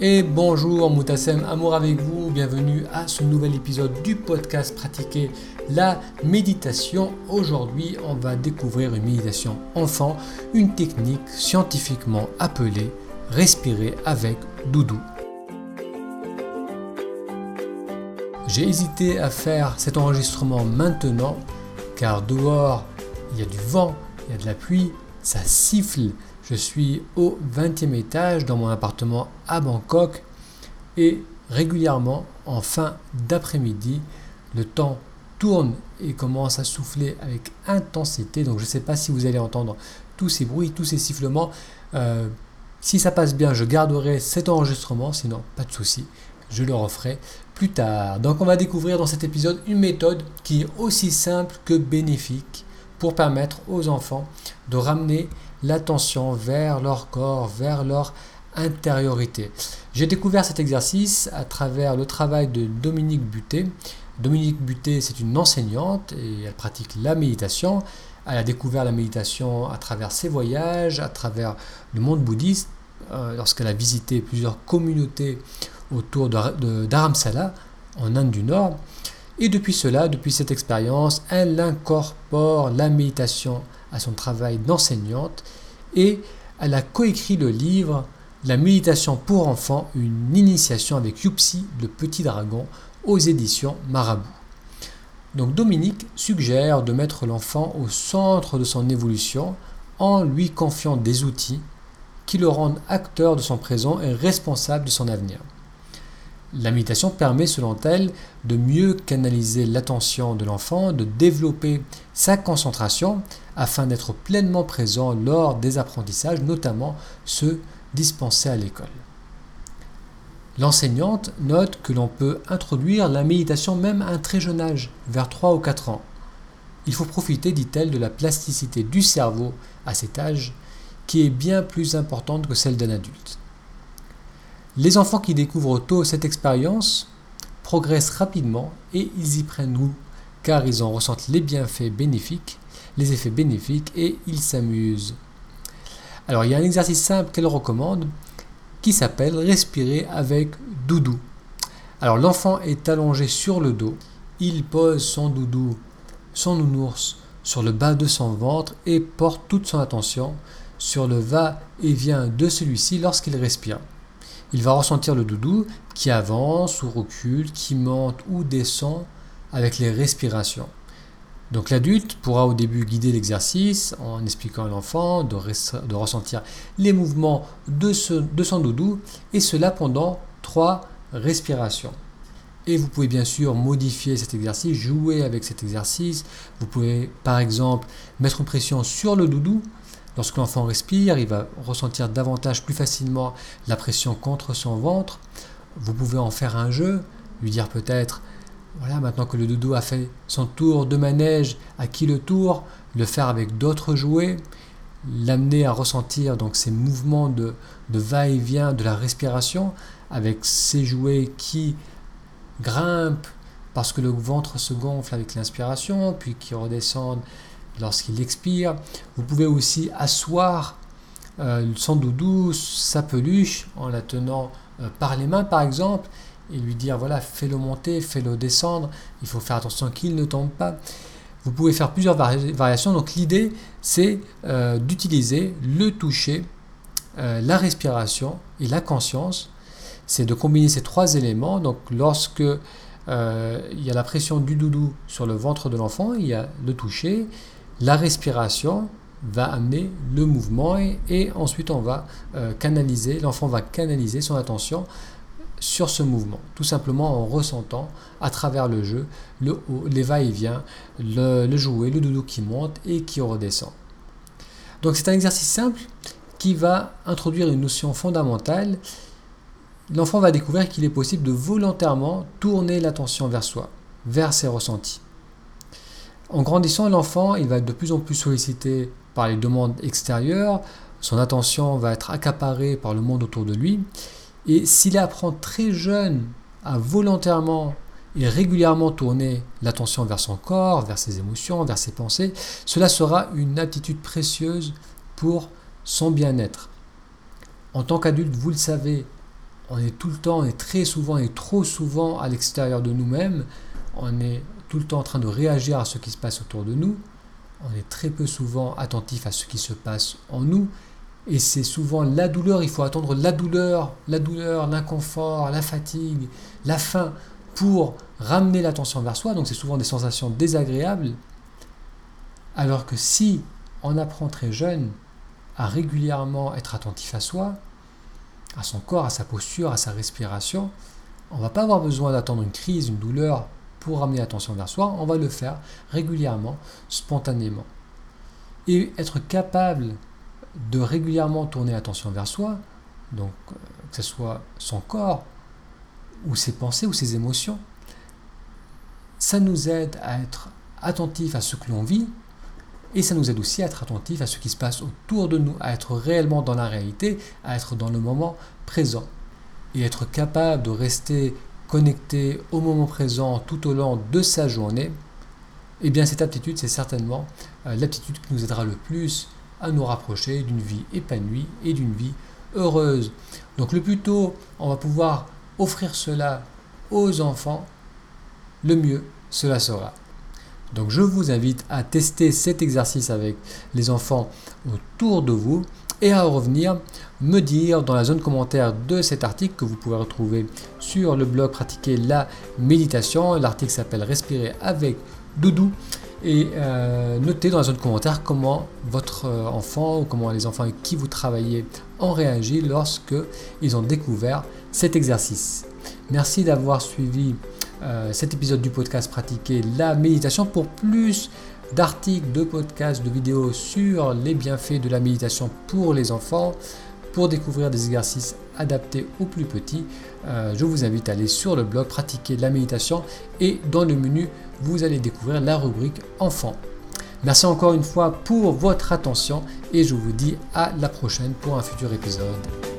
Et bonjour Moutassem, amour avec vous, bienvenue à ce nouvel épisode du podcast Pratiquer la méditation. Aujourd'hui, on va découvrir une méditation enfant, une technique scientifiquement appelée respirer avec doudou. J'ai hésité à faire cet enregistrement maintenant car dehors il y a du vent, il y a de la pluie, ça siffle, je suis au 20e étage dans mon appartement à Bangkok et régulièrement en fin d'après-midi, le temps tourne et commence à souffler avec intensité. Donc je ne sais pas si vous allez entendre tous ces bruits, tous ces sifflements. Euh, si ça passe bien, je garderai cet enregistrement, sinon pas de souci, je le referai plus tard. Donc on va découvrir dans cet épisode une méthode qui est aussi simple que bénéfique pour permettre aux enfants de ramener l'attention vers leur corps, vers leur intériorité. J'ai découvert cet exercice à travers le travail de Dominique Buté. Dominique Buté, c'est une enseignante et elle pratique la méditation. Elle a découvert la méditation à travers ses voyages, à travers le monde bouddhiste, euh, lorsqu'elle a visité plusieurs communautés autour de, Dharamsala, en Inde du Nord. Et depuis cela, depuis cette expérience, elle incorpore la méditation à son travail d'enseignante et elle a coécrit le livre La méditation pour enfants, une initiation avec Yupsi, le petit dragon, aux éditions Marabout. Donc Dominique suggère de mettre l'enfant au centre de son évolution en lui confiant des outils qui le rendent acteur de son présent et responsable de son avenir. La méditation permet, selon elle, de mieux canaliser l'attention de l'enfant, de développer sa concentration afin d'être pleinement présent lors des apprentissages, notamment ceux dispensés à l'école. L'enseignante note que l'on peut introduire la méditation même à un très jeune âge, vers 3 ou 4 ans. Il faut profiter, dit-elle, de la plasticité du cerveau à cet âge qui est bien plus importante que celle d'un adulte. Les enfants qui découvrent tôt cette expérience progressent rapidement et ils y prennent goût car ils en ressentent les bienfaits bénéfiques, les effets bénéfiques et ils s'amusent. Alors il y a un exercice simple qu'elle recommande qui s'appelle respirer avec doudou. Alors l'enfant est allongé sur le dos, il pose son doudou, son nounours sur le bas de son ventre et porte toute son attention sur le va-et-vient de celui-ci lorsqu'il respire. Il va ressentir le doudou qui avance ou recule, qui monte ou descend avec les respirations. Donc l'adulte pourra au début guider l'exercice en expliquant à l'enfant de, ressentir les mouvements de, de son doudou et cela pendant trois respirations. Et vous pouvez bien sûr modifier cet exercice, jouer avec cet exercice. Vous pouvez par exemple mettre une pression sur le doudou Lorsque l'enfant respire, il va ressentir davantage, plus facilement la pression contre son ventre. Vous pouvez en faire un jeu, lui dire peut-être, voilà, maintenant que le doudou a fait son tour de manège, à qui le tour, le faire avec d'autres jouets, l'amener à ressentir donc ces mouvements de, de va-et-vient de la respiration avec ces jouets qui grimpent parce que le ventre se gonfle avec l'inspiration, puis qui redescendent lorsqu'il expire. Vous pouvez aussi asseoir euh, son doudou, sa peluche, en la tenant euh, par les mains par exemple, et lui dire voilà, fais-le monter, fais-le descendre, il faut faire attention qu'il ne tombe pas. Vous pouvez faire plusieurs variations, donc l'idée c'est euh, d'utiliser le toucher, la respiration et la conscience. C'est de combiner ces trois éléments. Donc lorsque il y a la pression du doudou sur le ventre de l'enfant, il y a le toucher, la respiration va amener le mouvement et, ensuite on va euh, canaliser, l'enfant va canaliser son attention sur ce mouvement, tout simplement en ressentant à travers le jeu le les va-et-vient, le, le jouet, le doudou qui monte et qui redescend. Donc c'est un exercice simple qui va introduire une notion fondamentale. L'enfant va découvrir qu'il est possible de volontairement tourner l'attention vers soi, vers ses ressentis. En grandissant, l'enfant, il va être de plus en plus sollicité par les demandes extérieures, son attention va être accaparée par le monde autour de lui, et s'il apprend très jeune à volontairement et régulièrement tourner l'attention vers son corps, vers ses émotions, vers ses pensées, cela sera une aptitude précieuse pour son bien-être. En tant qu'adulte, vous le savez, on est tout le temps, on est très souvent et trop souvent à l'extérieur de nous-mêmes. On est tout le temps en train de réagir à ce qui se passe autour de nous. On est très peu souvent attentif à ce qui se passe en nous. Et c'est souvent la douleur, il faut attendre la douleur, la douleur, l'inconfort, la fatigue, la faim pour ramener l'attention vers soi. Donc c'est souvent des sensations désagréables. Alors que si on apprend très jeune à régulièrement être attentif à soi, à son corps, à sa posture, à sa respiration, on ne va pas avoir besoin d'attendre une crise, une douleur pour ramener l'attention vers soi, on va le faire régulièrement, spontanément. Et être capable de régulièrement tourner l'attention vers soi, donc euh, que ce soit son corps, ou ses pensées, ou ses émotions, ça nous aide à être attentif à ce que l'on vit, et ça nous aide aussi à être attentif à ce qui se passe autour de nous, à être réellement dans la réalité, à être dans le moment présent. Et être capable de rester connecté au moment présent tout au long de sa journée, eh bien cette aptitude, c'est certainement euh, l'aptitude qui nous aidera le plus à nous rapprocher d'une vie épanouie et d'une vie heureuse. Donc le plus tôt on va pouvoir offrir cela aux enfants, le mieux cela sera. Donc je vous invite à tester cet exercice avec les enfants autour de vous et à revenir me dire dans la zone commentaire de cet article que vous pouvez retrouver sur le blog Pratiquer la méditation. L'article s'appelle Respirer avec Doudou. Et euh, notez dans la zone commentaire comment votre euh, enfant ou comment les enfants avec qui vous travaillez ont réagi lorsque ils ont découvert cet exercice. Merci d'avoir suivi euh, cet épisode du podcast Pratiquer la méditation pour plus d'articles, de podcasts, de vidéos sur les bienfaits de la méditation pour les enfants. Pour découvrir des exercices adaptés aux plus petits, euh, je vous invite à aller sur le blog Pratiquer la méditation et dans le menu, vous allez découvrir la rubrique Enfants. Merci encore une fois pour votre attention et je vous dis à la prochaine pour un futur épisode.